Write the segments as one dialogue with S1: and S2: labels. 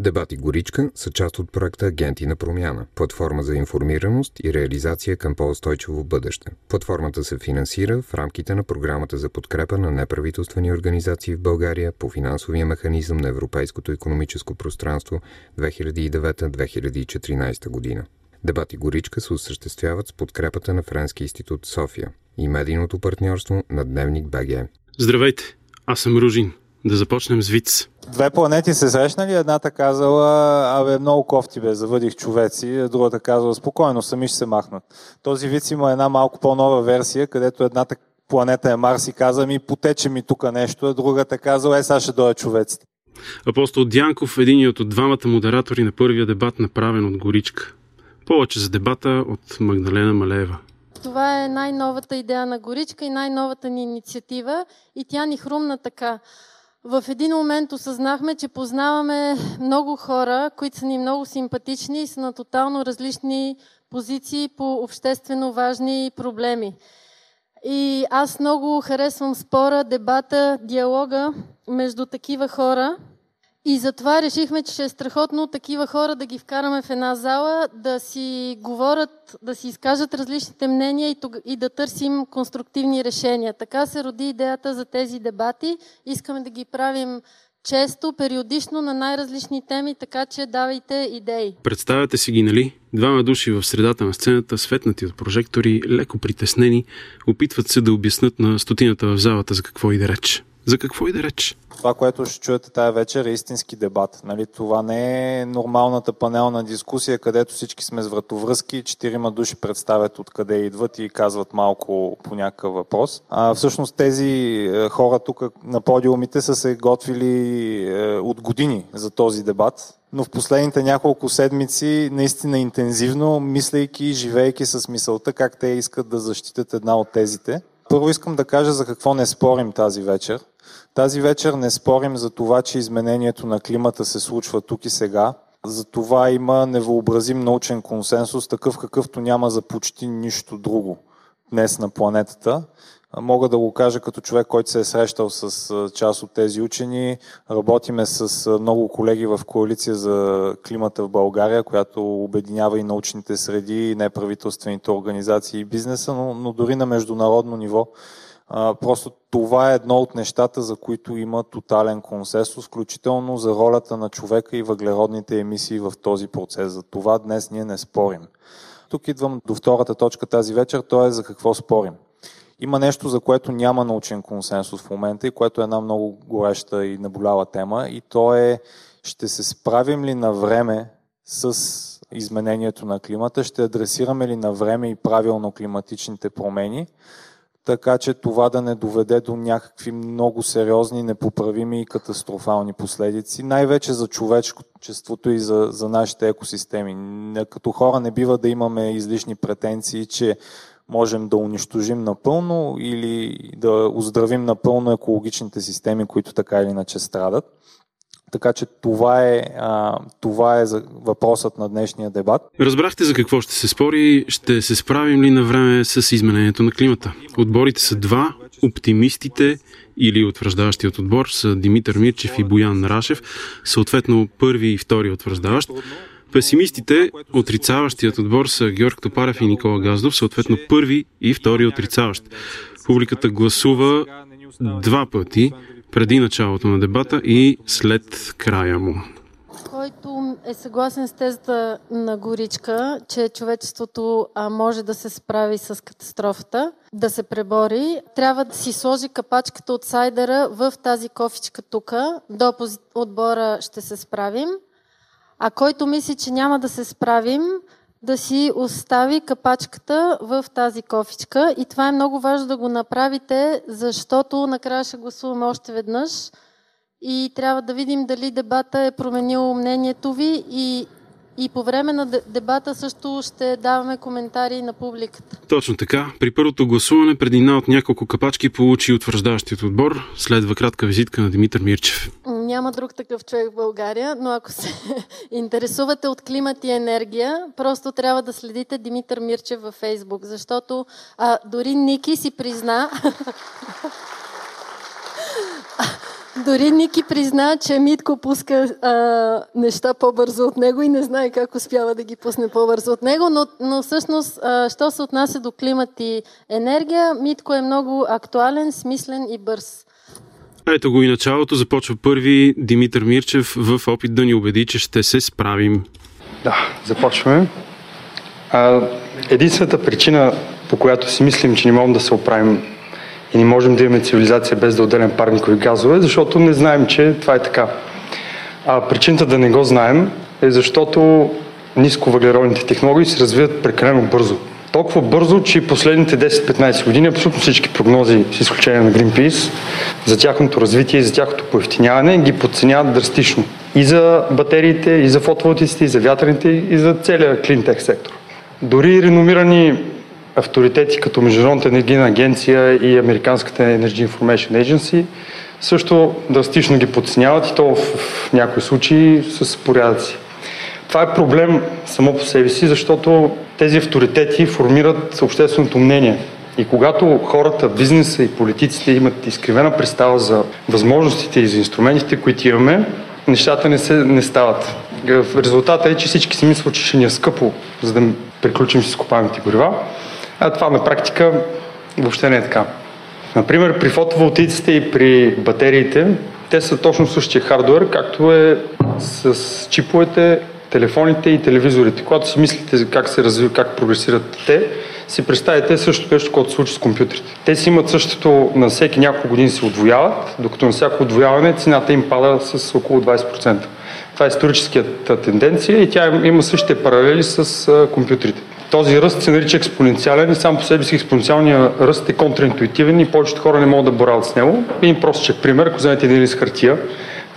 S1: Дебати Горичка са част от проекта Агенти на промяна, платформа за информираност и реализация към по-устойчиво бъдеще. Платформата се финансира в рамките на програмата за подкрепа на неправителствени организации в България по финансовия механизъм на Европейското економическо пространство 2009-2014 година. Дебати Горичка се осъществяват с подкрепата на Френски институт София и медийното партньорство на Дневник БГ.
S2: Здравейте, аз съм Ружин. Да започнем с виц.
S3: Две планети се срещнали, едната казала, абе много кофти бе, завъдих човеци, другата казала, спокойно, сами ще се махнат. Този виц има една малко по-нова версия, където едната планета е Марс и каза ми, потече ми тук нещо, а другата казала, е, сега ще дойде човеците.
S2: Апостол Дянков, единият от двамата модератори на първия дебат, направен от Горичка. Повече за дебата от Магдалена Малеева.
S4: Това е най-новата идея на Горичка и най-новата ни инициатива и тя ни хрумна така. В един момент осъзнахме, че познаваме много хора, които са ни много симпатични и са на тотално различни позиции по обществено важни проблеми. И аз много харесвам спора, дебата, диалога между такива хора – и затова решихме, че е страхотно такива хора да ги вкараме в една зала, да си говорят, да си изкажат различните мнения и, и да търсим конструктивни решения. Така се роди идеята за тези дебати. Искаме да ги правим често, периодично на най-различни теми, така че давайте идеи.
S2: Представяте си ги, нали? Двама души в средата на сцената, светнати от прожектори, леко притеснени, опитват се да обяснат на стотината в залата за какво и да реч. За какво и да реч?
S3: Това, което ще чуете тая вечер е истински дебат. Нали? Това не е нормалната панелна дискусия, където всички сме с вратовръзки, четирима души представят откъде идват и казват малко по някакъв въпрос. А всъщност тези е, хора тук на подиумите са се готвили е, от години за този дебат, но в последните няколко седмици наистина интензивно, мислейки и живейки с мисълта как те искат да защитят една от тезите. Първо искам да кажа за какво не спорим тази вечер. Тази вечер не спорим за това, че изменението на климата се случва тук и сега. За това има невообразим научен консенсус, такъв какъвто няма за почти нищо друго днес на планетата. Мога да го кажа като човек, който се е срещал с част от тези учени. Работиме с много колеги в коалиция за климата в България, която обединява и научните среди, и неправителствените организации и бизнеса, но, но дори на международно ниво просто това е едно от нещата, за които има тотален консенсус, включително за ролята на човека и въглеродните емисии в този процес. За това днес ние не спорим. Тук идвам до втората точка тази вечер, то е за какво спорим. Има нещо, за което няма научен консенсус в момента и което е една много гореща и наболява тема и то е ще се справим ли на време с изменението на климата, ще адресираме ли на време и правилно климатичните промени, така че това да не доведе до някакви много сериозни, непоправими и катастрофални последици, най-вече за човечеството и за, за нашите екосистеми. Като хора не бива да имаме излишни претенции, че можем да унищожим напълно или да оздравим напълно екологичните системи, които така или иначе страдат. Така че това е, а, това е въпросът на днешния дебат.
S2: Разбрахте за какво ще се спори. Ще се справим ли на време с изменението на климата? Отборите са два. Оптимистите или утвърждаващият отбор са Димитър Мирчев и Боян Рашев, съответно първи и втори утвърждаващ. Песимистите, отрицаващият отбор са Георг Топарев и Никола Газдов, съответно първи и втори отрицаващ. Публиката гласува два пъти преди началото на дебата и след края му.
S4: Който е съгласен с тезата на Горичка, че човечеството може да се справи с катастрофата, да се пребори, трябва да си сложи капачката от сайдера в тази кофичка тук. До отбора ще се справим. А който мисли, че няма да се справим, да си остави капачката в тази кофичка. И това е много важно да го направите, защото накрая ще гласуваме още веднъж. И трябва да видим дали дебата е променил мнението ви и и по време на дебата също ще даваме коментари на публиката.
S2: Точно така. При първото гласуване преди една от няколко капачки получи утвърждащият отбор. Следва кратка визитка на Димитър Мирчев.
S4: Няма друг такъв човек в България, но ако се интересувате от климат и енергия, просто трябва да следите Димитър Мирчев във Фейсбук, защото а, дори Ники си призна Дори Ники призна, че Митко пуска а, неща по-бързо от него и не знае как успява да ги пусне по-бързо от него, но, но всъщност, а, що се отнася до климат и енергия, Митко е много актуален, смислен и бърз.
S2: Ето го и началото. Започва първи Димитър Мирчев в опит да ни убеди, че ще се справим.
S5: Да, започваме. А, единствената причина, по която си мислим, че не можем да се оправим и не можем да имаме цивилизация без да отделям парникови газове, защото не знаем, че това е така. А причината да не го знаем е защото нисковъглеродните технологии се развиват прекалено бързо. Толкова бързо, че последните 10-15 години абсолютно всички прогнози, с изключение на Greenpeace, за тяхното развитие и за тяхното поевтиняване ги подценяват драстично. И за батериите, и за фотоволтиците, и за вятърните, и за целия клинтех сектор. Дори реномирани авторитети като Международната енергийна агенция и Американската Energy Information Agency също драстично ги подценяват и то в, в някои случаи с порядъци. Това е проблем само по себе си, защото тези авторитети формират общественото мнение. И когато хората, бизнеса и политиците имат изкривена представа за възможностите и за инструментите, които имаме, нещата не, се, не стават. Резултатът е, че всички си мислят, че ще ни е скъпо, за да приключим с изкопаемите горива. А това на практика въобще не е така. Например, при фотоволтиците и при батериите, те са точно същия хардуер, както е с чиповете, телефоните и телевизорите. Когато си мислите как се развива, как прогресират те, си представите същото нещо, което се случи с компютрите. Те си имат същото, на всеки няколко години се отвояват, докато на всяко отвояване цената им пада с около 20%. Това е историческата тенденция и тя има същите паралели с компютрите. Този ръст се нарича експоненциален и сам по себе си експоненциалният ръст е контраинтуитивен и повечето хора не могат да борават с него. Един простичък пример, ако вземете един лист хартия,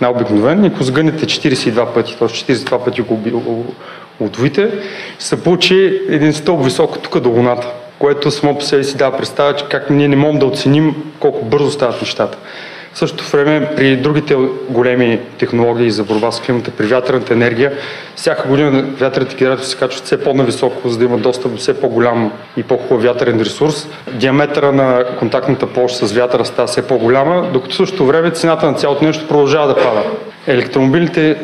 S5: на обикновен, ако сгънете 42 пъти, т.е. 42 пъти го удвоите, се получи един стълб високо тук до Луната, което само по себе си дава представа, че как ние не можем да оценим колко бързо стават нещата. В същото време при другите големи технологии за борба с климата, при вятърната енергия, всяка година вятърните генератори се качват все по-нависоко, за да имат достъп до все по-голям и по-хубав вятърен ресурс. Диаметъра на контактната площ с вятъра става все по-голяма, докато в същото време цената на цялото нещо продължава да пада. Електромобилите,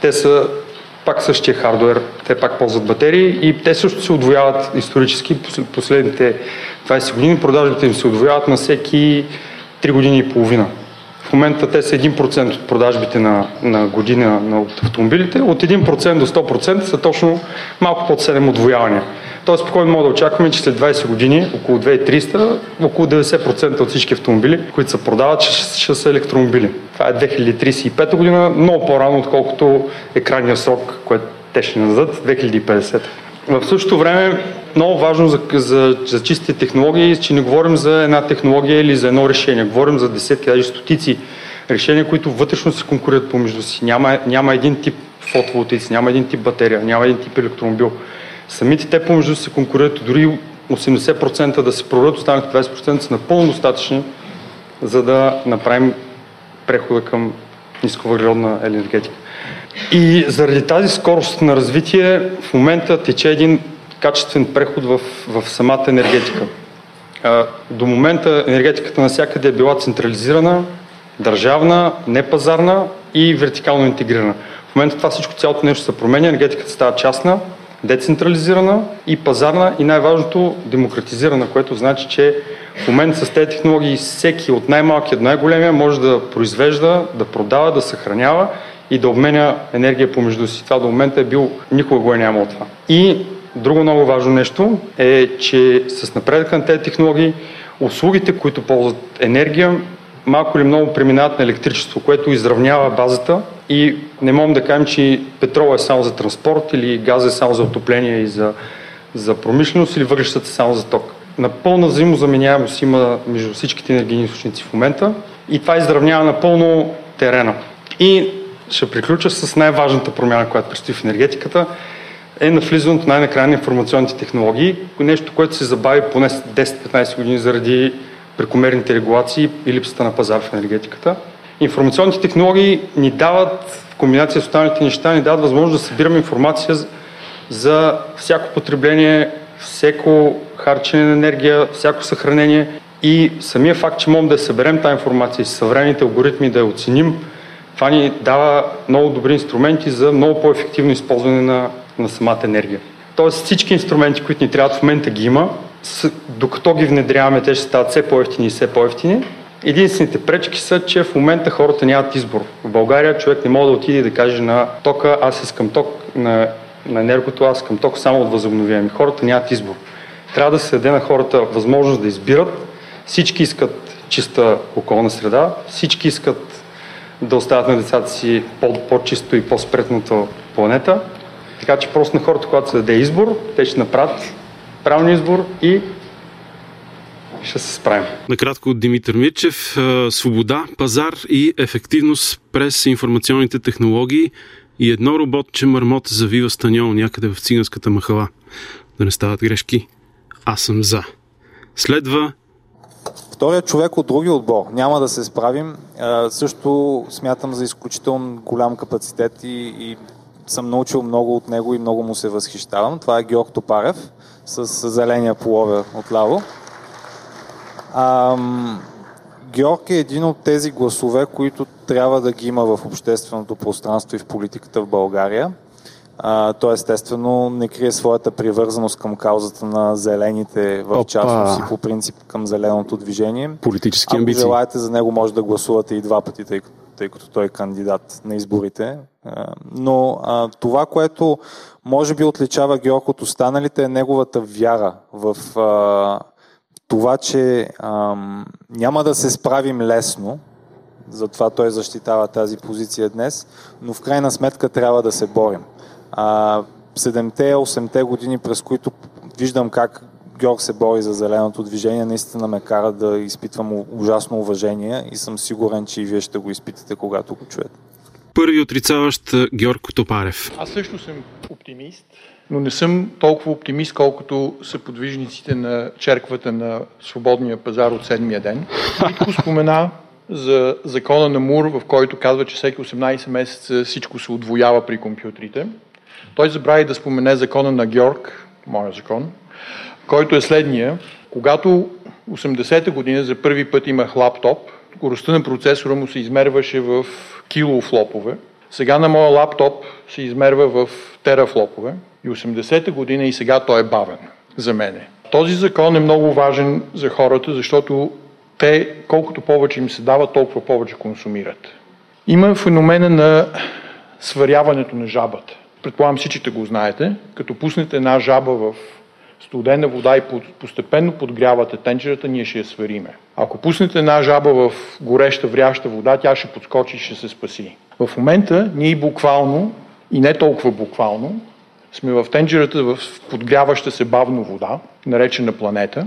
S5: те са пак същия хардуер, те пак ползват батерии и те също се отвояват исторически. Последните 20 години продажбите им се отвояват на всеки 3 години и половина. В момента те са 1% от продажбите на, на година на, от автомобилите. От 1% до 100% са точно малко под 7 отвоявания. Тоест спокойно мога да очакваме, че след 20 години, около 2300, около 90% от всички автомобили, които се продават, ще, ще са електромобили. Това е 2035 година, много по-рано, отколкото е крайния срок, който те ще дадат, 2050. В същото време много важно за, за, за чистите технологии, че не говорим за една технология или за едно решение. Говорим за десетки, даже стотици решения, които вътрешно се конкурират помежду си. Няма, няма един тип фотоволтици, няма един тип батерия, няма един тип електромобил. Самите те помежду си се конкурират, дори 80% да се продадат, останалите 20% са напълно достатъчни, за да направим прехода към нисковъглеродна енергетика. И заради тази скорост на развитие в момента тече един качествен преход в, в самата енергетика. До момента енергетиката навсякъде е била централизирана, държавна, непазарна и вертикално интегрирана. В момента това всичко, цялото нещо се променя, енергетиката става частна, децентрализирана и пазарна и най-важното демократизирана, което значи, че в момента с тези технологии всеки от най-малкия до най-големия може да произвежда, да продава, да съхранява и да обменя енергия помежду си. Това до момента е бил, никога го е нямало това. И друго много важно нещо е, че с напредъка на тези технологии, услугите, които ползват енергия, малко или много преминават на електричество, което изравнява базата и не можем да кажем, че петрол е само за транспорт или газ е само за отопление и за, за промишленост или въглищата само за ток. Напълна взаимозаменяемост има между всичките енергийни източници в момента и това изравнява напълно терена. И ще приключа с най-важната промяна, която предстои в енергетиката, е навлизането най-накрая на информационните технологии, нещо, което се забави поне 10-15 години заради прекомерните регулации и липсата на пазар в енергетиката. Информационните технологии ни дават, в комбинация с останалите неща, ни дават възможност да събираме информация за всяко потребление, всеко харчене на енергия, всяко съхранение И самия факт, че можем да съберем тази информация и съвременните алгоритми да я оценим, това ни дава много добри инструменти за много по-ефективно използване на, на самата енергия. Тоест всички инструменти, които ни трябват в момента ги има, с, докато ги внедряваме, те ще стават все по-ефтини и все по-ефтини. Единствените пречки са, че в момента хората нямат избор. В България човек не може да отиде и да каже на тока, аз искам ток, на, на енергото, аз искам ток само от възобновяеми. Хората нямат избор. Трябва да се даде на хората възможност да избират. Всички искат чиста околна среда, всички искат да оставят на децата си по-чисто и по-спретната планета. Така че просто на хората, когато се даде избор, те ще направят правилен избор и ще се справим.
S2: Накратко от Димитър Мирчев. Свобода, пазар и ефективност през информационните технологии и едно роботче мърмот завива станьол някъде в циганската махала. Да не стават грешки. Аз съм за. Следва
S3: Вторият човек от другия отбор. Няма да се справим. също смятам за изключително голям капацитет и, и съм научил много от него и много му се възхищавам. Това е Георг Топарев с зеления половер отляво. Ам, Георг е един от тези гласове, които трябва да ги има в общественото пространство и в политиката в България. А, той естествено не крие своята привързаност към каузата на зелените в частност и по принцип към зеленото движение.
S2: Политически амбиции.
S3: Ако желаете за него, може да гласувате и два пъти, тъй, тъй като той е кандидат на изборите. Но а, това, което може би отличава Георг от останалите е неговата вяра в а, това, че няма да се справим лесно, затова той защитава тази позиция днес, но в крайна сметка трябва да се борим. А, 7-те, 8-те години, през които виждам как Георг се бори за зеленото движение, наистина ме кара да изпитвам ужасно уважение и съм сигурен, че и вие ще го изпитате, когато го чуете.
S2: Първи отрицаващ Георг Топарев.
S6: Аз също съм оптимист, но не съм толкова оптимист, колкото са подвижниците на черквата на свободния пазар от седмия ден. Митко спомена за закона на Мур, в който казва, че всеки 18 месеца всичко се отвоява при компютрите. Той забрави да спомене закона на Георг, моя закон, който е следния. Когато 80-та година за първи път имах лаптоп, скоростта на процесора му се измерваше в килофлопове. Сега на моя лаптоп се измерва в терафлопове. И 80-та година и сега той е бавен за мене. Този закон е много важен за хората, защото те, колкото повече им се дава, толкова повече консумират. Има феномена на сваряването на жабата. Предполагам всичките го знаете. Като пуснете една жаба в студена вода и постепенно подгрявате тенчерата, ние ще я свариме. Ако пуснете една жаба в гореща, вряща вода, тя ще подскочи и ще се спаси. В момента ние буквално, и не толкова буквално, сме в тенджерата в подгряваща се бавно вода, наречена планета,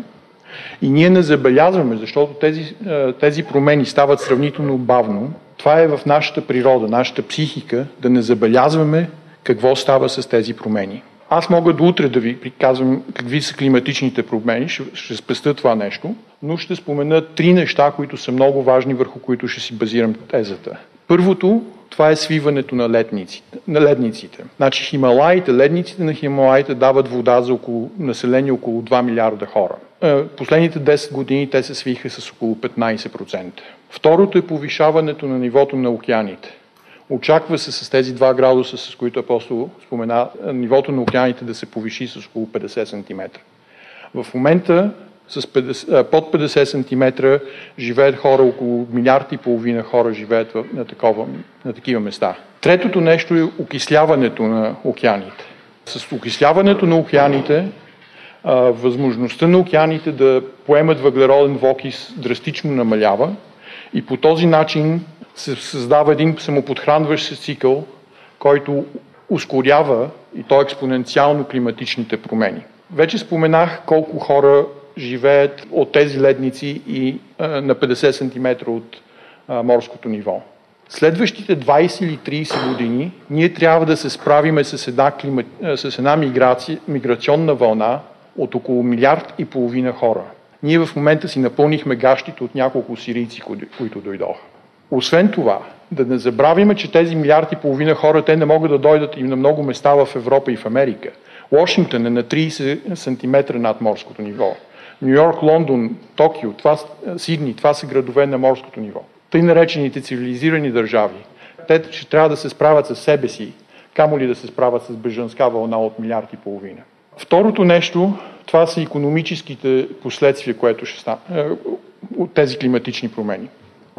S6: и ние не забелязваме, защото тези, е, тези промени стават сравнително бавно. Това е в нашата природа, нашата психика, да не забелязваме какво става с тези промени. Аз мога до утре да ви приказвам какви са климатичните промени, ще, ще спестя това нещо, но ще спомена три неща, които са много важни, върху които ще си базирам тезата. Първото, това е свиването на, ледниците, на ледниците. Значи Хималаите, ледниците на Хималаите дават вода за около, население около 2 милиарда хора. Е, последните 10 години те се свиха с около 15%. Второто е повишаването на нивото на океаните. Очаква се с тези 2 градуса, с които апостол спомена, нивото на океаните да се повиши с около 50 см. В момента с 50, под 50 см живеят хора, около милиард и половина хора живеят на, такова, на такива места. Третото нещо е окисляването на океаните. С окисляването на океаните, възможността на океаните да поемат въглероден двокис драстично намалява и по този начин се създава един самоподхранващ се цикъл, който ускорява и то експоненциално климатичните промени. Вече споменах колко хора живеят от тези ледници и а, на 50 см от а, морското ниво. Следващите 20 или 30 години ние трябва да се справиме с една, клима... с една миграция, миграционна вълна от около милиард и половина хора. Ние в момента си напълнихме гащите от няколко сирийци, които дойдоха. Освен това, да не забравяме, че тези милиард и половина хора, те не могат да дойдат и на много места в Европа и в Америка. Вашингтон е на 30 см над морското ниво. Нью Йорк, Лондон, Токио, това, Сидни, това са градове на морското ниво. Тъй наречените цивилизирани държави, те ще трябва да се справят с себе си, камо ли да се справят с бежанска вълна от милиард и половина. Второто нещо, това са економическите последствия, което ще стане от тези климатични промени.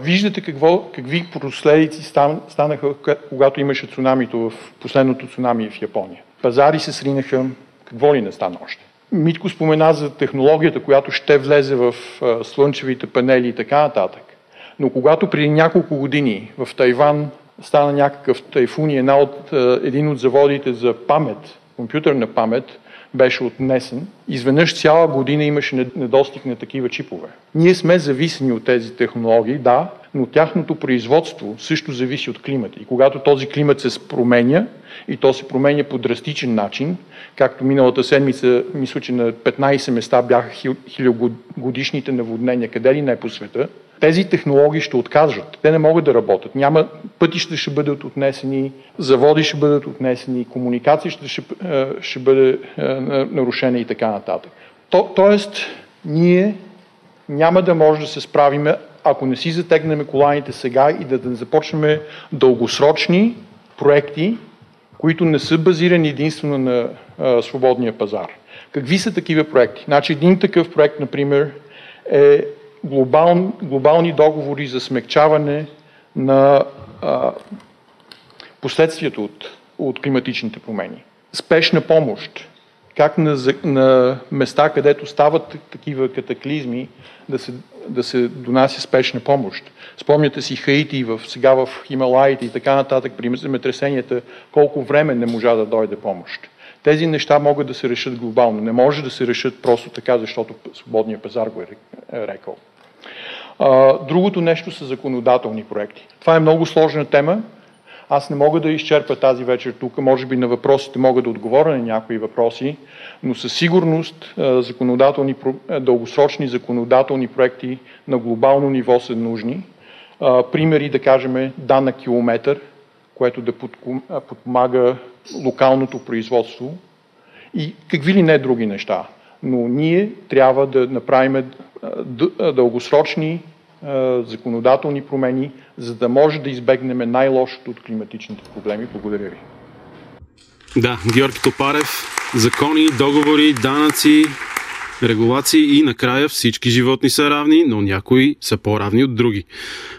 S6: Виждате какво, какви последици станаха, когато имаше цунамито в последното цунами в Япония. Пазари се сринаха, какво ли не стана още. Митко спомена за технологията, която ще влезе в слънчевите панели и така нататък. Но когато преди няколко години в Тайван стана някакъв тайфун и една от, един от заводите за памет, компютърна памет, беше отнесен, изведнъж цяла година имаше недостиг на такива чипове. Ние сме зависени от тези технологии, да, но тяхното производство също зависи от климата. И когато този климат се променя, и то се променя по драстичен начин, както миналата седмица, мисля, че на 15 места бяха хилядогодишните наводнения, къде ли не по света, тези технологии ще откажат. Те не могат да работят. Няма, пътища ще бъдат отнесени, заводи ще бъдат отнесени, комуникации ще, ще, е, ще бъде е, нарушена и така нататък. То, тоест, ние няма да може да се справиме, ако не си затегнем коланите сега и да, да започнем дългосрочни проекти, които не са базирани единствено на а, свободния пазар. Какви са такива проекти? Значи един такъв проект, например, е глобал, глобални договори за смягчаване на а, последствията от, от климатичните промени. Спешна помощ. Как на, на места, където стават такива катаклизми, да се, да се донася спешна помощ. Спомняте си Хаити, в, сега в Хималаите и така нататък, при земетресенията, колко време не можа да дойде помощ. Тези неща могат да се решат глобално. Не може да се решат просто така, защото свободния пазар го е рекал. Другото нещо са законодателни проекти. Това е много сложна тема. Аз не мога да изчерпя тази вечер тук. Може би на въпросите мога да отговоря на някои въпроси, но със сигурност законодателни, дългосрочни законодателни проекти на глобално ниво са нужни. Примери, да кажем, данък километър, което да подпомага локалното производство и какви ли не други неща. Но ние трябва да направим дългосрочни законодателни промени, за да може да избегнем най-лошото от климатичните проблеми. Благодаря ви.
S2: Да, Георги Топарев, закони, договори, данъци, регулации и накрая всички животни са равни, но някои са по-равни от други.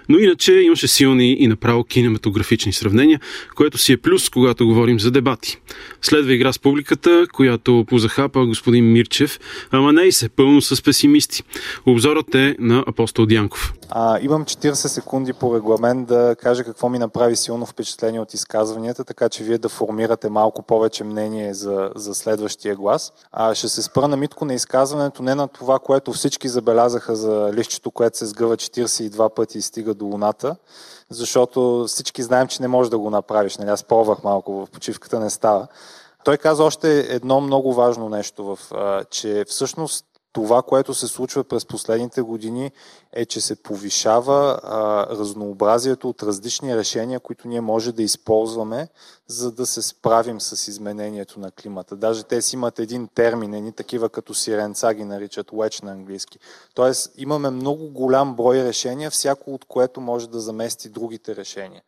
S2: Но иначе имаше силни и направо кинематографични сравнения, което си е плюс, когато говорим за дебати. Следва игра с публиката, която позахапа господин Мирчев, ама не и се пълно с песимисти. Обзорът е на Апостол Дянков.
S3: А, имам 40 секунди по регламент да кажа какво ми направи силно впечатление от изказванията, така че вие да формирате малко повече мнение за, за следващия глас. А, ще се спра на Митко на изказването, не на това, което всички забелязаха за лището, което се сгъва 42 пъти и стига до Луната, защото всички знаем, че не можеш да го направиш. Нали? Аз пробвах малко, в почивката не става. Той каза още едно много важно нещо, в, че всъщност това, което се случва през последните години е, че се повишава а, разнообразието от различни решения, които ние може да използваме, за да се справим с изменението на климата. Даже те си имат един термин, едни такива като сиренца ги наричат wedge на английски. Тоест имаме много голям брой решения, всяко от което може да замести другите решения.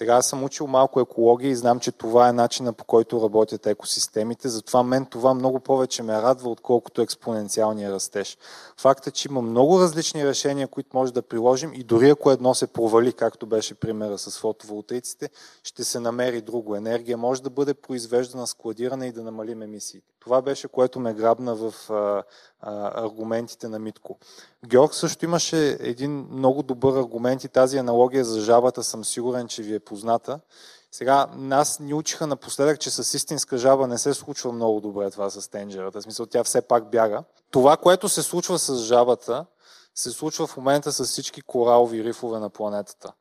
S3: Сега аз съм учил малко екология и знам, че това е начина по който работят екосистемите. Затова мен това много повече ме радва, отколкото експоненциалния растеж. Факт е, че има много различни решения, които може да приложим и дори ако едно се провали, както беше примера с фотоволтаиците, ще се намери друго. Енергия може да бъде произвеждана, складирана и да намалим емисиите. Това беше, което ме грабна в а, а, аргументите на Митко. Георг също имаше един много добър аргумент и тази аналогия за жабата съм сигурен, че ви е позната. Сега, нас ни учиха напоследък, че с истинска жаба не се случва много добре това с тенджерата. В смисъл, тя все пак бяга. Това, което се случва с жабата, се случва в момента с всички коралови рифове на планетата.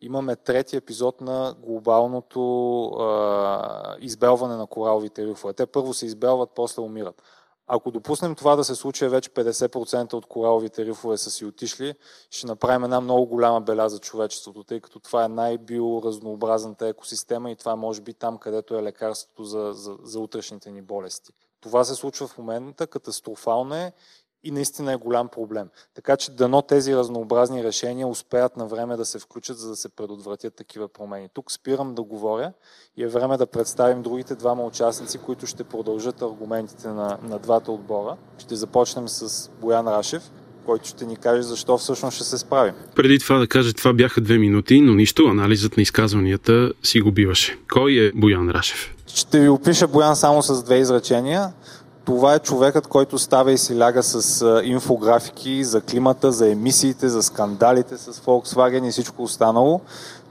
S3: Имаме трети епизод на глобалното а, избелване на кораловите рифове. Те първо се избелват, после умират. Ако допуснем това да се случи, вече 50% от кораловите рифове са си отишли, ще направим една много голяма беля за човечеството, тъй като това е най-биоразнообразната екосистема и това е може би там, където е лекарството за, за, за утрешните ни болести. Това се случва в момента, катастрофално е и наистина е голям проблем. Така че дано тези разнообразни решения успеят на време да се включат, за да се предотвратят такива промени. Тук спирам да говоря и е време да представим другите двама участници, които ще продължат аргументите на, на двата отбора. Ще започнем с Боян Рашев, който ще ни каже защо всъщност ще се справим.
S2: Преди това да кажа, това бяха две минути, но нищо, анализът на изказванията си го биваше. Кой е Боян Рашев?
S3: Ще ви опиша Боян само с две изречения. Това е човекът, който става и си ляга с инфографики за климата, за емисиите, за скандалите с Volkswagen и всичко останало.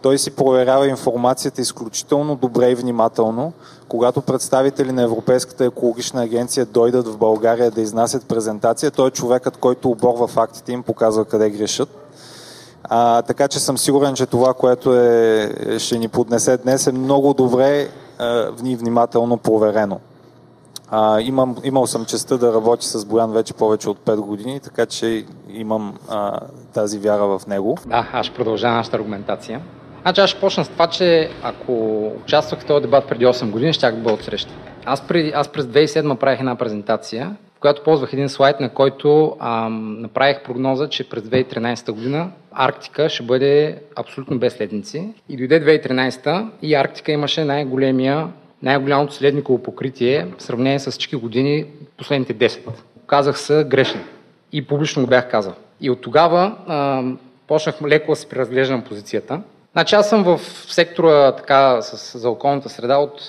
S3: Той си проверява информацията изключително добре и внимателно. Когато представители на Европейската екологична агенция дойдат в България да изнасят презентация, той е човекът, който оборва фактите им показва къде грешат. А, така че съм сигурен, че това, което е, ще ни поднесе днес е много добре и внимателно проверено. А, имам, имал съм честа да работя с Боян вече повече от 5 години, така че имам а, тази вяра в него.
S7: Да, аз ще продължа нашата аргументация. Значи аз ще почна с това, че ако участвах в този дебат преди 8 години, ще да бъда отсреща. Аз, преди, аз през 2007 правих една презентация, в която ползвах един слайд, на който ам, направих прогноза, че през 2013 година Арктика ще бъде абсолютно без следници. И дойде 2013 и Арктика имаше най-големия най-голямото следниково покритие в сравнение с всички години последните 10. Казах се грешен. И публично го бях казал. И от тогава а, почнах леко да се преразглеждам позицията. Значи аз съм в сектора така, с, за околната среда от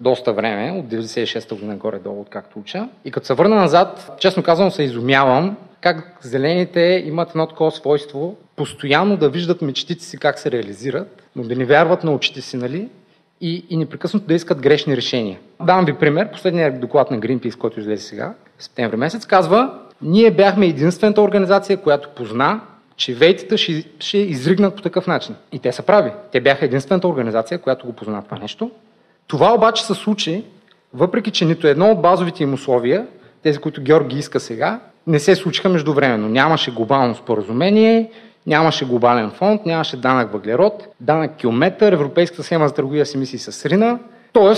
S7: доста време, от 96-та година горе-долу, откакто уча. И като се върна назад, честно казвам, се изумявам как зелените имат едно такова свойство постоянно да виждат мечтите си как се реализират, но да не вярват на очите си, нали? И, и непрекъснато да искат грешни решения. Давам ви пример. Последният доклад на Greenpeace, който излезе сега, в септември месец, казва, ние бяхме единствената организация, която позна, че вейтата ще, ще изригнат по такъв начин. И те са прави. Те бяха единствената организация, която го позна това нещо. Това обаче се случи, въпреки че нито едно от базовите им условия, тези, които Георги иска сега, не се случиха междувременно. Нямаше глобално споразумение, Нямаше глобален фонд, нямаше данък въглерод, данък километър, Европейската схема за търговия с емисии с Рина, т.е.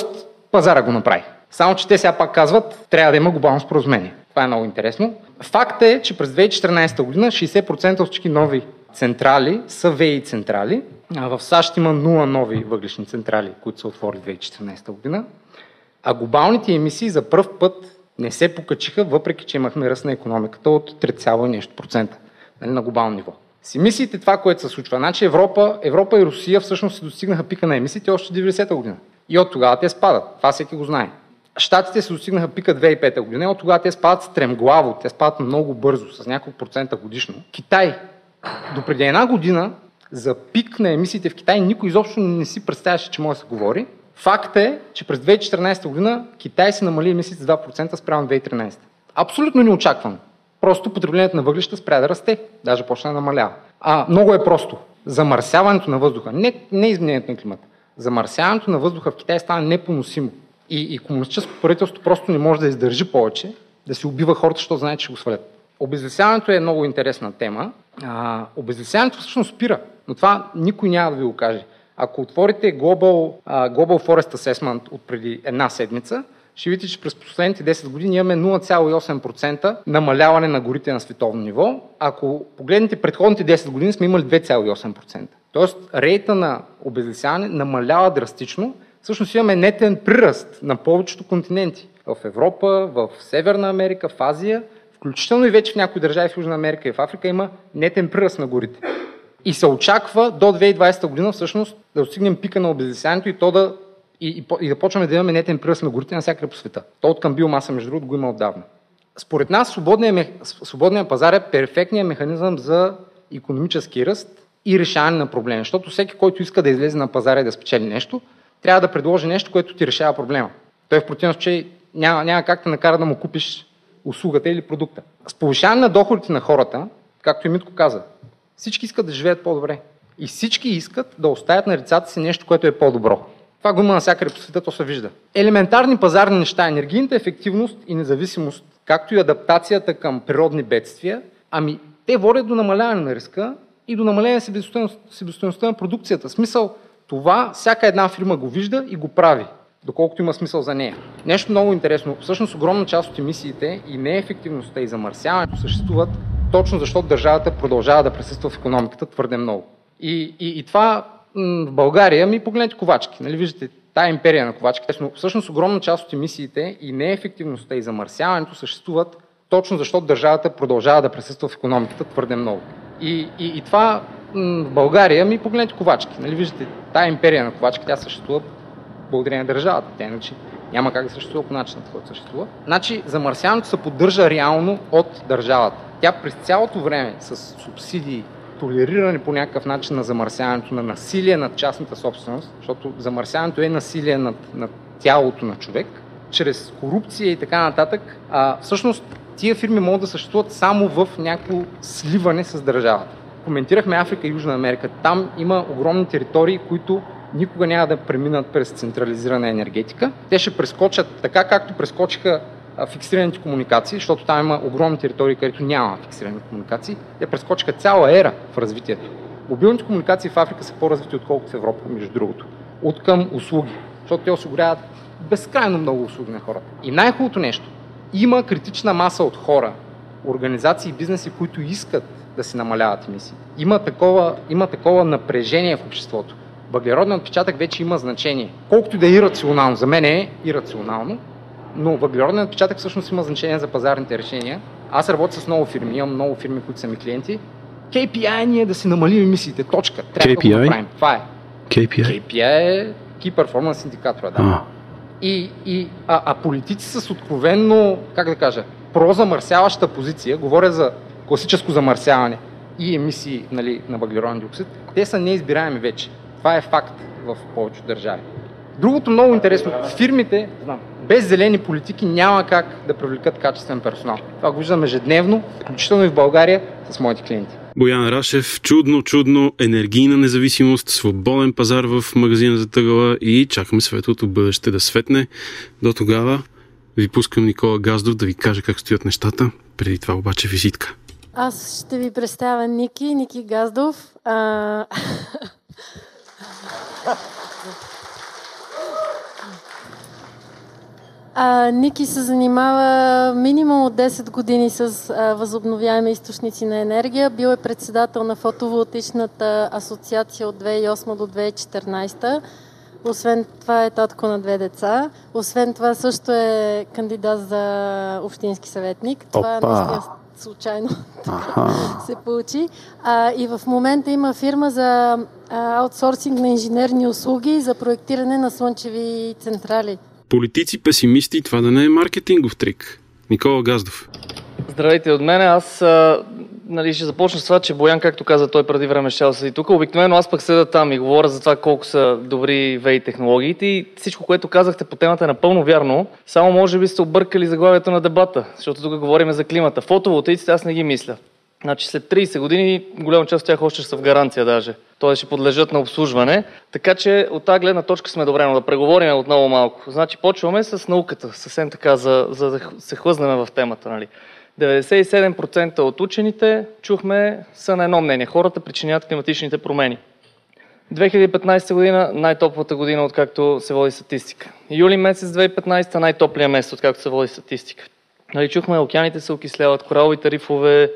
S7: пазара го направи. Само, че те сега пак казват, трябва да има глобално споразумение. Това е много интересно. Факт е, че през 2014 година 60% от всички нови централи са ВЕИ централи. в САЩ има 0 нови въглишни централи, които са отворили 2014 година. А глобалните емисии за първ път не се покачиха, въпреки че имахме ръст на економиката от 3, нещо процента нали, на глобално ниво си мислите това, което се случва. Значи Европа, Европа и Русия всъщност се достигнаха пика на емисиите още 90-та година. И от тогава те спадат. Това всеки го знае. Штатите се достигнаха пика 2005 година и от тогава те спадат стремглаво. Те спадат много бързо, с няколко процента годишно. Китай. До преди една година за пик на емисиите в Китай никой изобщо не си представяше, че може да се говори. Факт е, че през 2014 година Китай се намали емисиите с 2% спрямо 2013. Абсолютно неочаквано. Просто потреблението на въглища спря да расте, даже почна да намалява. А, много е просто. Замърсяването на въздуха, не, не изменението на климата, замърсяването на въздуха в Китай стана непоносимо. И, и комунистическото правителство просто не може да издържи повече, да си убива хората, защото знае, че ще го свалят. Обезлесяването е много интересна тема. А, обезлесяването всъщност спира, но това никой няма да ви го каже. Ако отворите Global, uh, Global Forest Assessment от преди една седмица, ще видите, че през последните 10 години имаме 0,8% намаляване на горите на световно ниво. Ако погледнете предходните 10 години, сме имали 2,8%. Тоест, рейта на обезлесяване намалява драстично. Всъщност имаме нетен приръст на повечето континенти. В Европа, в Северна Америка, в Азия, включително и вече в някои държави в Южна Америка и в Африка има нетен приръст на горите. И се очаква до 2020 година всъщност да достигнем пика на обезлесяването и то да и, и, и да почваме да имаме нетен приръст на горите навсякъде по света. То от към биомаса, между другото, го има отдавна. Според нас свободният, свободния пазар е перфектният механизъм за економически ръст и решаване на проблеми. Защото всеки, който иска да излезе на пазара и да спечели нещо, трябва да предложи нещо, което ти решава проблема. Той в противен случай няма, няма как да накара да му купиш услугата или продукта. С повишаване на доходите на хората, както и Митко каза, всички искат да живеят по-добре. И всички искат да оставят на децата си нещо, което е по-добро. Това го има навсякъде по света, то се вижда. Елементарни пазарни неща, енергийната ефективност и независимост, както и адаптацията към природни бедствия, ами те водят до намаляване на риска и до намаление на себестоеността на продукцията. Смисъл, това всяка една фирма го вижда и го прави. доколкото има смисъл за нея. Нещо много интересно. Всъщност огромна част от емисиите и неефективността и замърсяването съществуват точно защото държавата продължава да присъства в економиката твърде много. И, и, и това в България, ми погледнете ковачки. Нали, виждате тая империя на ковачките. Но всъщност огромна част от емисиите и неефективността и замърсяването съществуват точно защото държавата продължава да присъства в економиката твърде много. И, и, и това в България, ми погледнете ковачки. Нали, виждате тая империя на ковачки, тя съществува благодарение на държавата. Тя иначе няма как да съществува по начина, по който съществува. Значи замърсяването се поддържа реално от държавата. Тя през цялото време с субсидии, толериране по някакъв начин на замърсяването, на насилие над частната собственост, защото замърсяването е насилие над, над тялото на човек, чрез корупция и така нататък, а, всъщност тия фирми могат да съществуват само в някакво сливане с държавата. Коментирахме Африка и Южна Америка. Там има огромни територии, които никога няма да преминат през централизирана енергетика. Те ще прескочат така, както прескочиха фиксираните комуникации, защото там има огромни територии, където няма фиксирани комуникации. Те прескочиха цяла ера в развитието. Мобилните комуникации в Африка са по-развити, отколкото в Европа, между другото. От към услуги, защото те осигуряват безкрайно много услуги на хората. И най-хубавото нещо, има критична маса от хора, организации и бизнеси, които искат да си намаляват емисии. Има такова, има такова напрежение в обществото. Въглеродният отпечатък вече има значение. Колкото да е ирационално, за мен е ирационално, но въглеродният отпечатък всъщност има значение за пазарните решения. Аз работя с много фирми, имам много фирми, които са ми клиенти. KPI ни е да си намалим емисиите. Точка. Трябва KPI? да го направим. Това е.
S2: KPI?
S7: KPI е Key Performance Indicator, да. А. И, и, а, а политици с откровенно, как да кажа, прозамърсяваща позиция, говоря за класическо замърсяване и емисии нали, на въглероден диоксид, те са неизбираеми вече. Това е факт в повечето държави. Другото много интересно, фирмите, знам, без зелени политики няма как да привлекат качествен персонал. Това го виждам ежедневно, включително и в България с моите клиенти.
S2: Боян Рашев, чудно, чудно, енергийна независимост, свободен пазар в магазина за тъгала и чакаме светлото бъдеще да светне. До тогава ви пускам Никола Газдов да ви каже как стоят нещата. Преди това обаче визитка.
S4: Аз ще ви представя Ники, Ники Газдов. А... А, Ники се занимава минимум от 10 години с а, възобновяеми източници на енергия. Бил е председател на фотоволтичната асоциация от 2008 до 2014. Освен това е татко на две деца. Освен това също е кандидат за общински съветник. Това Опа. наистина случайно се получи. А, и в момента има фирма за а, аутсорсинг на инженерни услуги за проектиране на слънчеви централи
S2: политици, песимисти, това да не е маркетингов трик. Никола Газдов.
S8: Здравейте от мен. Аз а, нали, ще започна с това, че Боян, както каза, той преди време ще седи тук. Обикновено аз пък седа там и говоря за това колко са добри ВЕИ технологиите и всичко, което казахте по темата е напълно вярно. Само може би сте объркали заглавието на дебата, защото тук говорим за климата. Фотоволтаиците аз не ги мисля. Значи след 30 години голяма част от тях още са в гаранция даже. Т.е. ще подлежат на обслужване. Така че от тази гледна точка сме добре, но да преговорим отново малко. Значи почваме с науката, съвсем така, за, за да се хлъзнем в темата. Нали. 97% от учените, чухме, са на едно мнение. Хората причиняват климатичните промени. 2015 година най-топлата година, откакто се води статистика. Юли месец 2015 най-топлия месец, откакто се води статистика. Нали, чухме, океаните се окисляват, кораловите рифове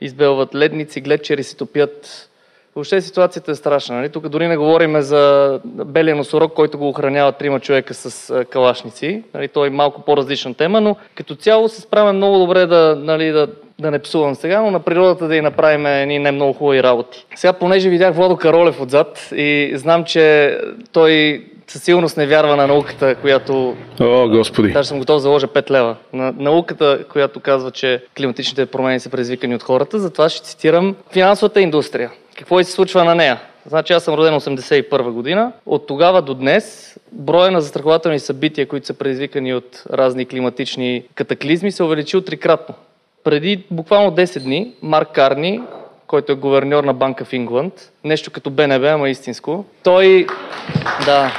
S8: избелват, ледници, гледчери се топят. Въобще ситуацията е страшна. Нали? Тук дори не говорим за белия носорог, който го охранява трима човека с калашници. Нали? Той е малко по-различна тема, но като цяло се справя много добре да, нали, да, да не псувам сега, но на природата да и направим едни не много хубави работи. Сега, понеже видях Владо Каролев отзад и знам, че той със сигурност не вярва на науката, която...
S2: О, Господи!
S8: Даже съм готов да заложа 5 лева. На науката, която казва, че климатичните промени са предизвикани от хората, затова ще цитирам финансовата индустрия. Какво и се случва на нея? Значи аз съм роден 81 година. От тогава до днес броя на застрахователни събития, които са предизвикани от разни климатични катаклизми, се увеличил трикратно. Преди буквално 10 дни Марк Карни който е гуверньор на Банка в Ингланд. Нещо като БНБ, ама истинско. Той, да,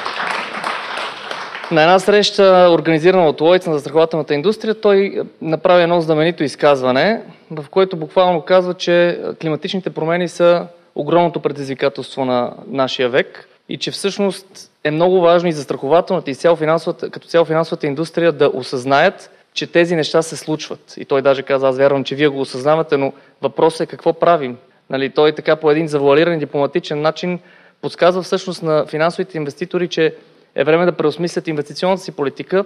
S8: на една среща, организирана от Лойц на застрахователната индустрия, той направи едно знаменито изказване, в което буквално казва, че климатичните промени са огромното предизвикателство на нашия век и че всъщност е много важно и за страхователната и цяло финансовата, като цяло финансовата индустрия да осъзнаят, че тези неща се случват. И той даже каза, аз вярвам, че вие го осъзнавате, но въпросът е какво правим. Нали, той така по един завуалиран дипломатичен начин подсказва всъщност на финансовите инвеститори, че е време да преосмислят инвестиционната си политика,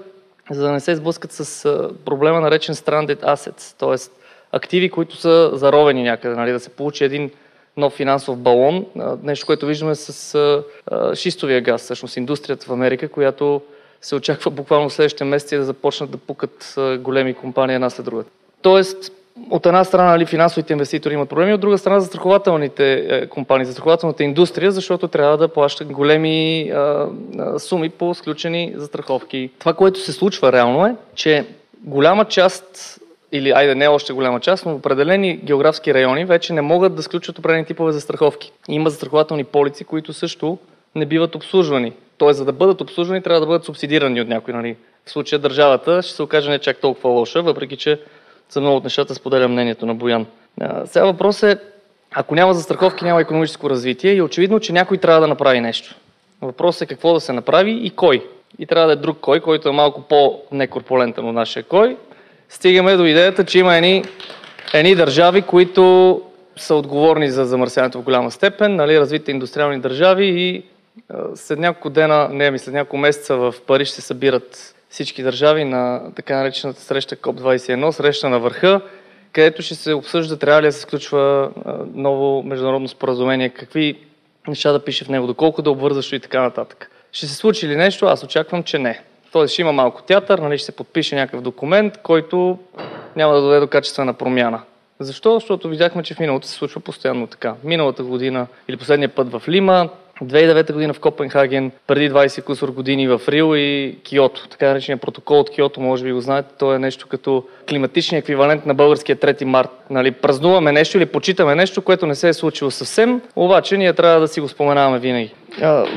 S8: за да не се сблъскат с проблема наречен stranded assets, т.е. активи, които са заровени някъде, нали, да се получи един нов финансов балон, нещо, което виждаме с шистовия газ, всъщност индустрията в Америка, която се очаква буквално следващите месеци да започнат да пукат големи компании една след друга. Тоест, от една страна нали, финансовите инвеститори имат проблеми, от друга страна застрахователните е, компании, застрахователната индустрия, защото трябва да плащат големи а, а, суми по сключени застраховки. Това, което се случва реално е, че голяма част или айде не още голяма част, но определени географски райони вече не могат да сключват определени типове застраховки. Има застрахователни полици, които също не биват обслужвани. Тоест, за да бъдат обслужвани, трябва да бъдат субсидирани от някой. Нали? В случая държавата ще се окаже не чак толкова лоша, въпреки че за много от нещата споделя мнението на Боян. А, сега въпрос е, ако няма застраховки, няма економическо развитие и очевидно, че някой трябва да направи нещо. Въпросът е какво да се направи и кой. И трябва да е друг кой, който е малко по-некорпулентен от нашия кой. Стигаме до идеята, че има едни, едни държави, които са отговорни за замърсяването в голяма степен, нали, развитите индустриални държави и след няколко дена, не, ми след няколко месеца в Париж се събират всички държави на така наречената среща КОП-21, среща на върха, където ще се обсъжда трябва ли да се сключва ново международно споразумение, какви неща да пише в него, доколко да е обвързващо и така нататък. Ще се случи ли нещо? Аз очаквам, че не. Тоест ще има малко театър, нали, ще се подпише някакъв документ, който няма да доведе до качествена промяна. Защо? Защото видяхме, че в миналото се случва постоянно така. Миналата година или последния път в Лима, 2009 година в Копенхаген, преди 20 кусор години в Рил и Киото. Така наречения протокол от Киото, може би го знаете, то е нещо като климатичния еквивалент на българския 3 март. Нали, празнуваме нещо или почитаме нещо, което не се е случило съвсем, обаче ние трябва да си го споменаваме винаги.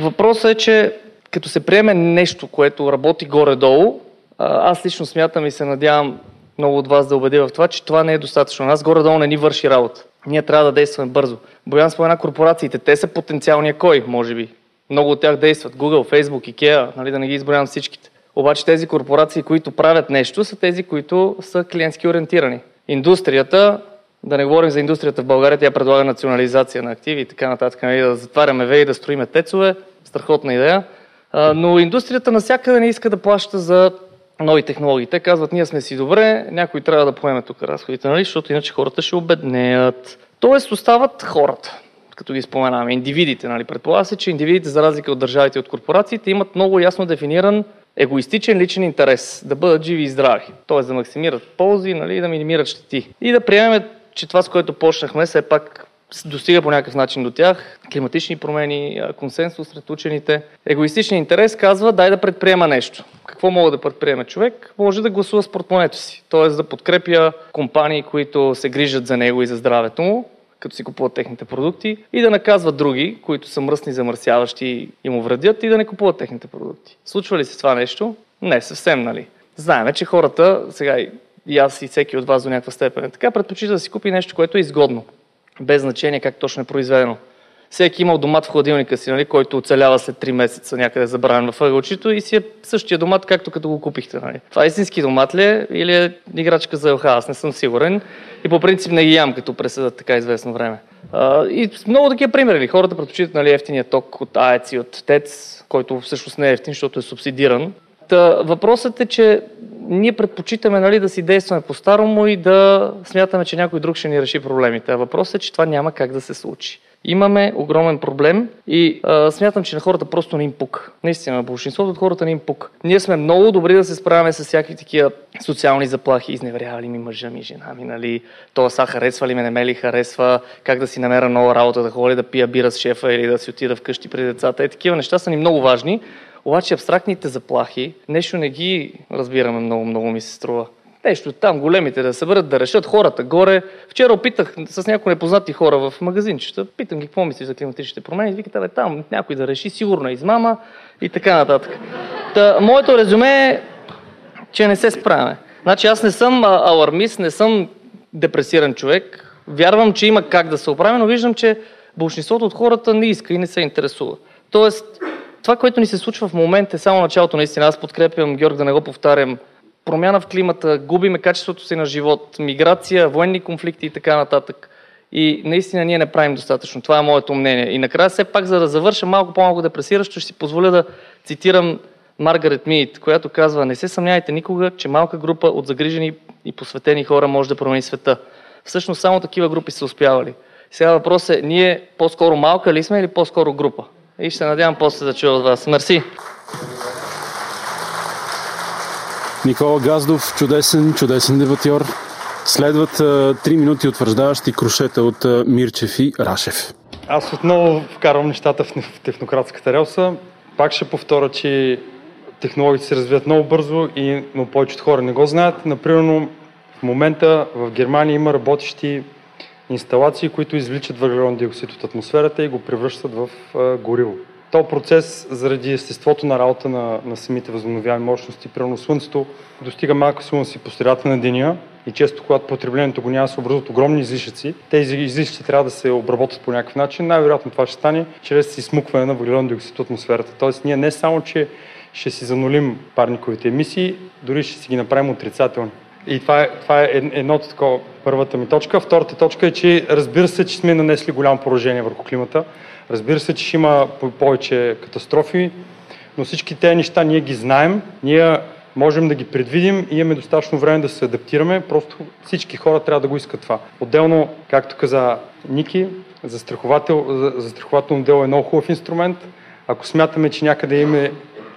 S8: Въпросът е, че като се приеме нещо, което работи горе-долу, аз лично смятам и се надявам много от вас да убедя в това, че това не е достатъчно. Нас горе-долу не ни върши работа. Ние трябва да действаме бързо. Боян спомена корпорациите. Те са потенциалния кой, може би. Много от тях действат. Google, Facebook, IKEA, нали, да не ги изброявам всичките. Обаче тези корпорации, които правят нещо, са тези, които са клиентски ориентирани. Индустрията, да не говорим за индустрията в България, тя предлага национализация на активи и така нататък, нали, да затваряме веи, да строиме тецове, страхотна идея. Но индустрията насякъде не иска да плаща за нови технологии. Те казват, ние сме си добре, някой трябва да поеме тук разходите, нали? защото иначе хората ще обеднеят. Тоест остават хората, като ги споменаваме, индивидите. Нали? Предполага се, че индивидите, за разлика от държавите и от корпорациите, имат много ясно дефиниран егоистичен личен интерес, да бъдат живи и здрави, т.е. да максимират ползи, нали, да минимират щети. И да приемем, че това, с което почнахме, все пак достига по някакъв начин до тях, климатични промени, консенсус сред учените. Егоистичният интерес казва дай да предприема нещо. Какво мога да предприеме човек? Може да гласува с портмонето си, т.е. да подкрепя компании, които се грижат за него и за здравето му, като си купуват техните продукти и да наказват други, които са мръсни, замърсяващи и му вредят и да не купуват техните продукти. Случва ли се това нещо? Не, съвсем, нали? Знаеме, че хората, сега и аз и всеки от вас до някаква степен, така предпочита да си купи нещо, което е изгодно без значение как точно е произведено. Всеки имал домат в хладилника си, нали, който оцелява след 3 месеца някъде забравен в ъгълчето и си е същия домат, както като го купихте. Нали. Това е истински домат ли е или е играчка за ЛХ? Аз не съм сигурен. И по принцип не ги ям, като преседат така известно време. А, и много такива примери. Хората предпочитат нали, ефтиния ток от АЕЦ и от ТЕЦ, който всъщност не е ефтин, защото е субсидиран. Та, въпросът е, че ние предпочитаме нали, да си действаме по-старому и да смятаме, че някой друг ще ни реши проблемите. А въпросът е, че това няма как да се случи. Имаме огромен проблем и а, смятам, че на хората просто не им пук. Наистина, на большинството от хората не им пук. Ние сме много добри да се справяме с всякакви такива социални заплахи. Изневерява ли ми мъжа ми, жена ми, нали? Това са харесва ли ме, не ме ли харесва, как да си намеря нова работа, да ходя да пия бира с шефа или да си отида вкъщи при децата. Е, такива неща са ни много важни. Обаче абстрактните заплахи, нещо не ги разбираме много, много ми се струва. Нещо там, големите да се бъдат да решат хората горе. Вчера опитах с някои непознати хора в магазинчета, питам ги какво мисли за климатичните промени. И викат, там някой да реши, сигурно е измама и така нататък. Та, моето резюме е, че не се справяме. Значи аз не съм алармист, не съм депресиран човек. Вярвам, че има как да се оправи, но виждам, че большинството от хората не иска и не се интересува. Тоест, Това, което ни се случва в момента е само началото, наистина. Аз подкрепям Георг да не го повтарям. Промяна в климата, губиме качеството си на живот, миграция, военни конфликти и така нататък. И наистина ние не правим достатъчно. Това е моето мнение. И накрая все пак, за да завърша малко по-малко депресиращо, ще си позволя да цитирам Маргарет Мид, която казва, не се съмняйте никога, че малка група от загрижени и посветени хора може да промени света. Всъщност само такива групи са успявали. Сега въпрос е, ние по-скоро малка ли сме или по-скоро група? И ще надявам после да чуя от вас. Мерси!
S2: Никола Газдов, чудесен, чудесен дебатьор. Следват а, 3 минути утвърждаващи крушета от Мирчев и Рашев.
S5: Аз отново вкарвам нещата в технократската релса. Пак ще повторя, че технологиите се развиват много бързо, и, но повечето хора не го знаят. Например, в момента в Германия има работещи инсталации, които извличат въглероден диоксид от атмосферата и го превръщат в гориво. То процес, заради естеството на работа на, на самите възобновяеми мощности, примерно Слънцето достига максимума си по средата на деня и често, когато потреблението го няма, се образуват огромни излишъци. Тези излишъци трябва да се обработят по някакъв начин. Най-вероятно това ще стане чрез изсмукване на въглероден диоксид от атмосферата. Тоест, ние не само, че ще си занулим парниковите емисии, дори ще си ги направим отрицателни. И това е, това е едното такова, първата ми точка. Втората точка е, че разбира се, че сме нанесли голямо поражение върху климата. Разбира се, че ще има повече катастрофи, но всички тези неща ние ги знаем, ние можем да ги предвидим и имаме достатъчно време да се адаптираме. Просто всички хора трябва да го искат това. Отделно, както каза Ники, застраховател, застрахователно дело е много хубав инструмент. Ако смятаме, че някъде има,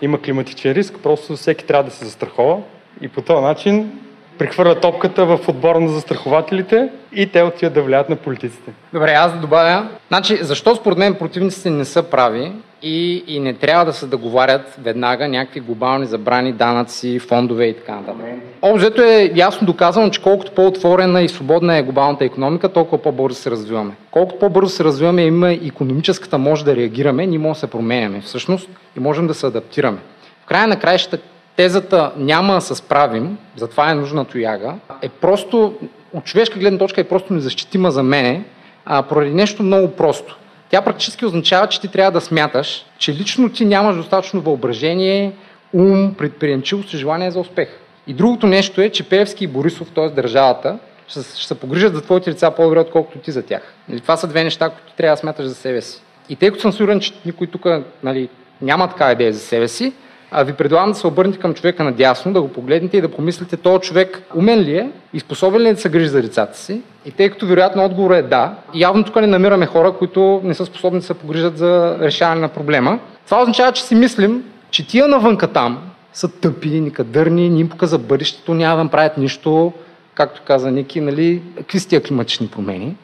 S5: има климатичен риск, просто всеки трябва да се застрахова и по този начин прехвърля топката в отбора на застрахователите и те отиват да влияят на политиците.
S7: Добре, аз да добавя. Значи, защо според мен противниците не са прави и, и не трябва да се договарят веднага някакви глобални забрани, данъци, фондове и така нататък. Обзето е ясно доказано, че колкото по-отворена и свободна е глобалната економика, толкова по-бързо се развиваме. Колкото по-бързо се развиваме, има економическата може да реагираме, ние можем да се променяме всъщност и можем да се адаптираме. В края на краищата тезата няма да се справим, затова е нужна тояга, е просто, от човешка гледна точка е просто незащитима за мене, а, поради нещо много просто. Тя практически означава, че ти трябва да смяташ, че лично ти нямаш достатъчно въображение, ум, предприемчивост и желание за успех. И другото нещо е, че Певски и Борисов, т.е. държавата, ще, ще се погрижат за твоите лица по-добре, отколкото ти за тях. Нали, това са две неща, които трябва да смяташ за себе си. И тъй като съм сигурен, че никой тук нали, няма така идея за себе си, а ви предлагам да се обърнете към човека надясно, да го погледнете и да помислите, този човек умен ли е и способен ли е да се грижи за децата си. И тъй като вероятно отговор е да, явно тук не намираме хора, които не са способни да се погрижат за решаване на проблема. Това означава, че си мислим, че тия навънка там са тъпи, никадърни, ни им показа бъдещето, няма да правят нищо, както каза Ники, нали, какви са тия климатични промени.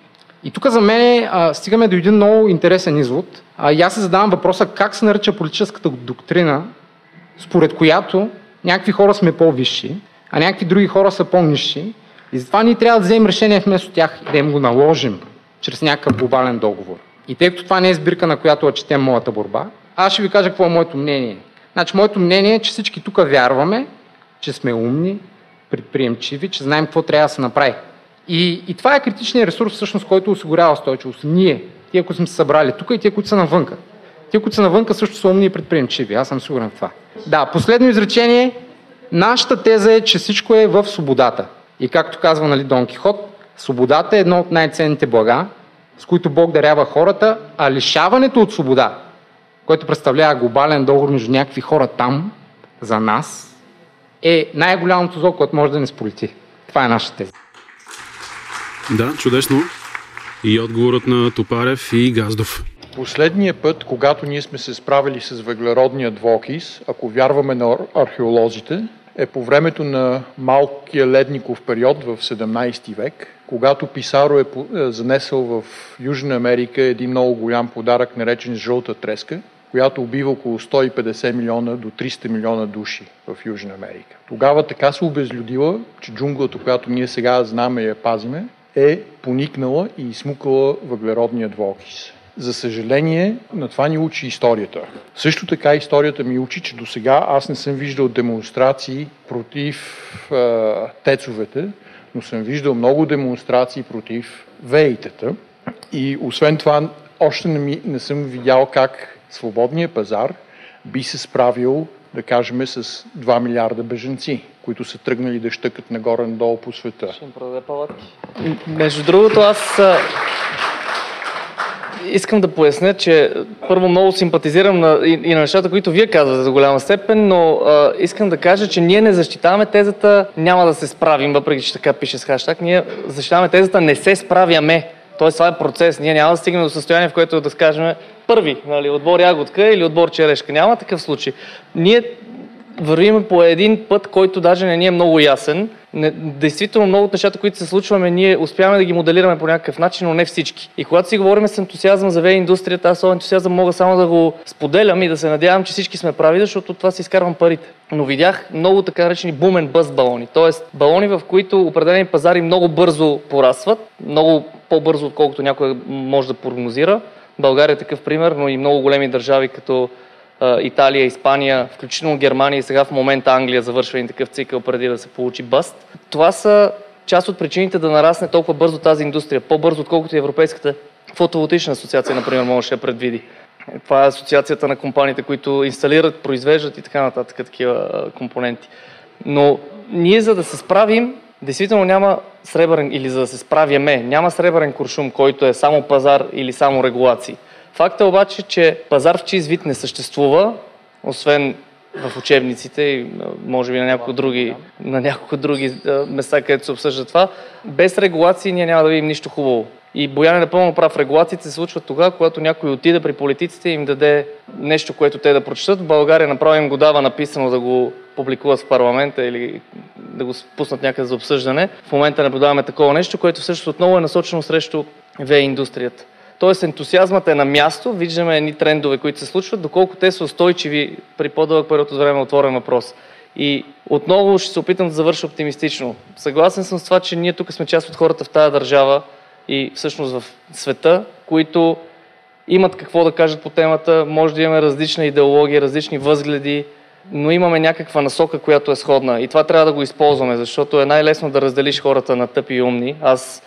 S7: И тук за мен стигаме до един много интересен извод. А, и аз се задавам въпроса как се нарича политическата доктрина, според която някакви хора сме по-висши, а някакви други хора са по-низши. И затова ние трябва да вземем решение вместо тях и да им го наложим чрез някакъв глобален договор. И тъй като това не е сбирка, на която четем моята борба, аз ще ви кажа какво е моето мнение. Значи, моето мнение е, че всички тук вярваме, че сме умни, предприемчиви, че знаем какво трябва да се направи. И, и това е критичният ресурс, всъщност, който осигурява устойчивост. Ние, тия, които сме се събрали тук и тия, които са навънка. Тия, които са навънка, също са умни и предприемчиви. Аз съм сигурен в това. Да, последно изречение. Нашата теза е, че всичко е в свободата. И както казва нали, Дон Кихот, свободата е едно от най-ценните блага, с които Бог дарява хората, а лишаването от свобода, което представлява глобален договор между някакви хора там, за нас, е най-голямото зло, което може да ни сполети. Това е нашата теза.
S2: Да, чудесно. И отговорът на Топарев и Газдов.
S6: Последния път, когато ние сме се справили с въглеродния двокис, ако вярваме на археолозите, е по времето на малкия ледников период в 17 век, когато Писаро е, е занесъл в Южна Америка един много голям подарък, наречен жълта треска, която убива около 150 милиона до 300 милиона души в Южна Америка. Тогава така се обезлюдила, че джунглата, която ние сега знаме и я пазиме, е поникнала и измукала въглеродния двуокис. За съжаление, на това ни учи историята. Също така историята ми учи, че до сега аз не съм виждал демонстрации против е, тецовете, но съм виждал много демонстрации против вейтата. И освен това, още не, ми, не съм видял как свободния пазар би се справил, да кажем, с 2 милиарда беженци, които са тръгнали да щъкат нагоре-надолу по света.
S8: Ще им продаде палатки. Между другото, аз искам да поясня, че първо много симпатизирам на, и, и на нещата, които вие казвате за голяма степен, но а, искам да кажа, че ние не защитаваме тезата няма да се справим, въпреки че така пише с хаштаг. Ние защитаваме тезата не се справяме. Тоест това е процес. Ние няма да стигнем до състояние, в което да скажем първи, нали, отбор ягодка или отбор черешка. Няма такъв случай. Ние вървим по един път, който даже не ни е много ясен. Не, действително много от нещата, които се случваме, ние успяваме да ги моделираме по някакъв начин, но не всички. И когато си говорим с ентусиазъм за ВЕИ индустрията, аз този ентусиазъм мога само да го споделям и да се надявам, че всички сме прави, защото това си изкарвам парите. Но видях много така наречени бумен бъз балони, т.е. балони, в които определени пазари много бързо порасват, много по-бързо, отколкото някой може да прогнозира. България е такъв пример, но и много големи държави като Италия, Испания, включително Германия и сега в момента Англия завършва един такъв цикъл преди да се получи бъст. Това са част от причините да нарасне толкова бързо тази индустрия, по-бързо отколкото и Европейската фотоволтична асоциация, например, може да предвиди. Това е асоциацията на компаниите, които инсталират, произвеждат и така нататък такива компоненти. Но ние за да се справим, действително няма сребърен, или за да се справяме, няма сребърен куршум, който е само пазар или само регулации. Факт е обаче, че пазар в чист вид не съществува, освен в учебниците и може би на няколко други, на няколко други места, където се обсъжда това. Без регулации ние няма да видим нищо хубаво. И Боян е напълно прав. Регулациите се случват тогава, когато някой отиде при политиците и им даде нещо, което те да прочитат. В България направо им го дава написано да го публикуват в парламента или да го пуснат някъде за обсъждане. В момента наблюдаваме такова нещо, което всъщност отново е насочено срещу ВЕ индустрията. Тоест ентусиазмът е на място, виждаме едни трендове, които се случват, доколко те са устойчиви при по-дълъг период от време отворен въпрос. И отново ще се опитам да завърша оптимистично. Съгласен съм с това, че ние тук сме част от хората в тази държава и всъщност в света, които имат какво да кажат по темата, може да имаме различна идеология, различни възгледи, но имаме някаква насока, която е сходна. И това трябва да го използваме, защото е най-лесно да разделиш хората на тъпи и умни. Аз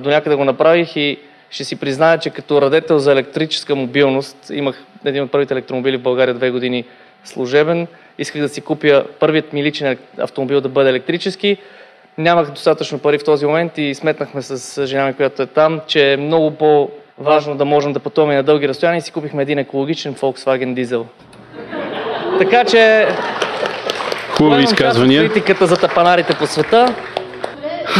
S8: до някъде го направих и ще си призная, че като радетел за електрическа мобилност, имах един от първите електромобили в България две години служебен, исках да си купя първият ми личен автомобил да бъде електрически. Нямах достатъчно пари в този момент и сметнахме с жена ми, която е там, че е много по-важно да можем да пътуваме на дълги разстояния и си купихме един екологичен Volkswagen дизел. Така че...
S2: Хубави изказвания.
S8: Критиката за тапанарите по света.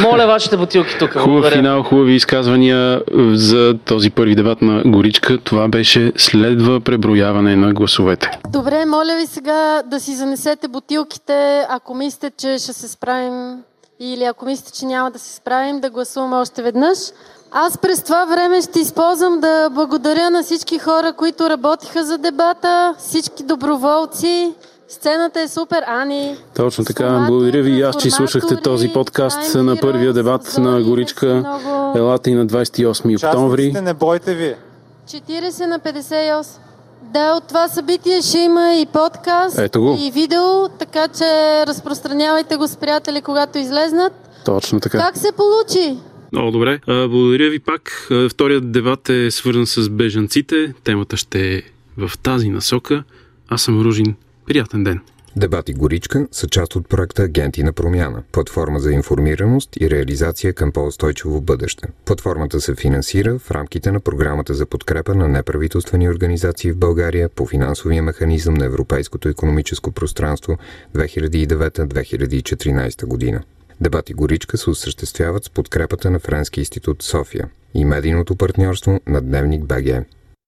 S8: Моля вашите бутилки тук.
S2: Хубав Благодаря. финал, хубави изказвания за този първи дебат на Горичка. Това беше следва преброяване на гласовете.
S4: Добре, моля ви сега да си занесете бутилките, ако мислите, че ще се справим или ако мислите, че няма да се справим, да гласуваме още веднъж. Аз през това време ще използвам да благодаря на всички хора, които работиха за дебата, всички доброволци, Сцената е супер, Ани.
S2: Точно така. Благодаря ви и аз, че слушахте този подкаст на първия дебат на Горичка. Елата и на 28 октомври.
S3: не бойте ви.
S4: 40 на 58. Да, от това събитие ще има и подкаст,
S2: Ето го.
S4: и видео, така че разпространявайте го с приятели, когато излезнат.
S2: Точно така.
S4: Как се получи?
S2: Много добре. Благодаря ви пак. Вторият дебат е свързан с бежанците. Темата ще е в тази насока. Аз съм Ружин Приятен ден!
S1: Дебати Горичка са част от проекта Агенти на промяна, платформа за информираност и реализация към по-устойчиво бъдеще. Платформата се финансира в рамките на програмата за подкрепа на неправителствени организации в България по финансовия механизъм на Европейското економическо пространство 2009-2014 година. Дебати Горичка се осъществяват с подкрепата на Френски институт София и медийното партньорство на Дневник БГ.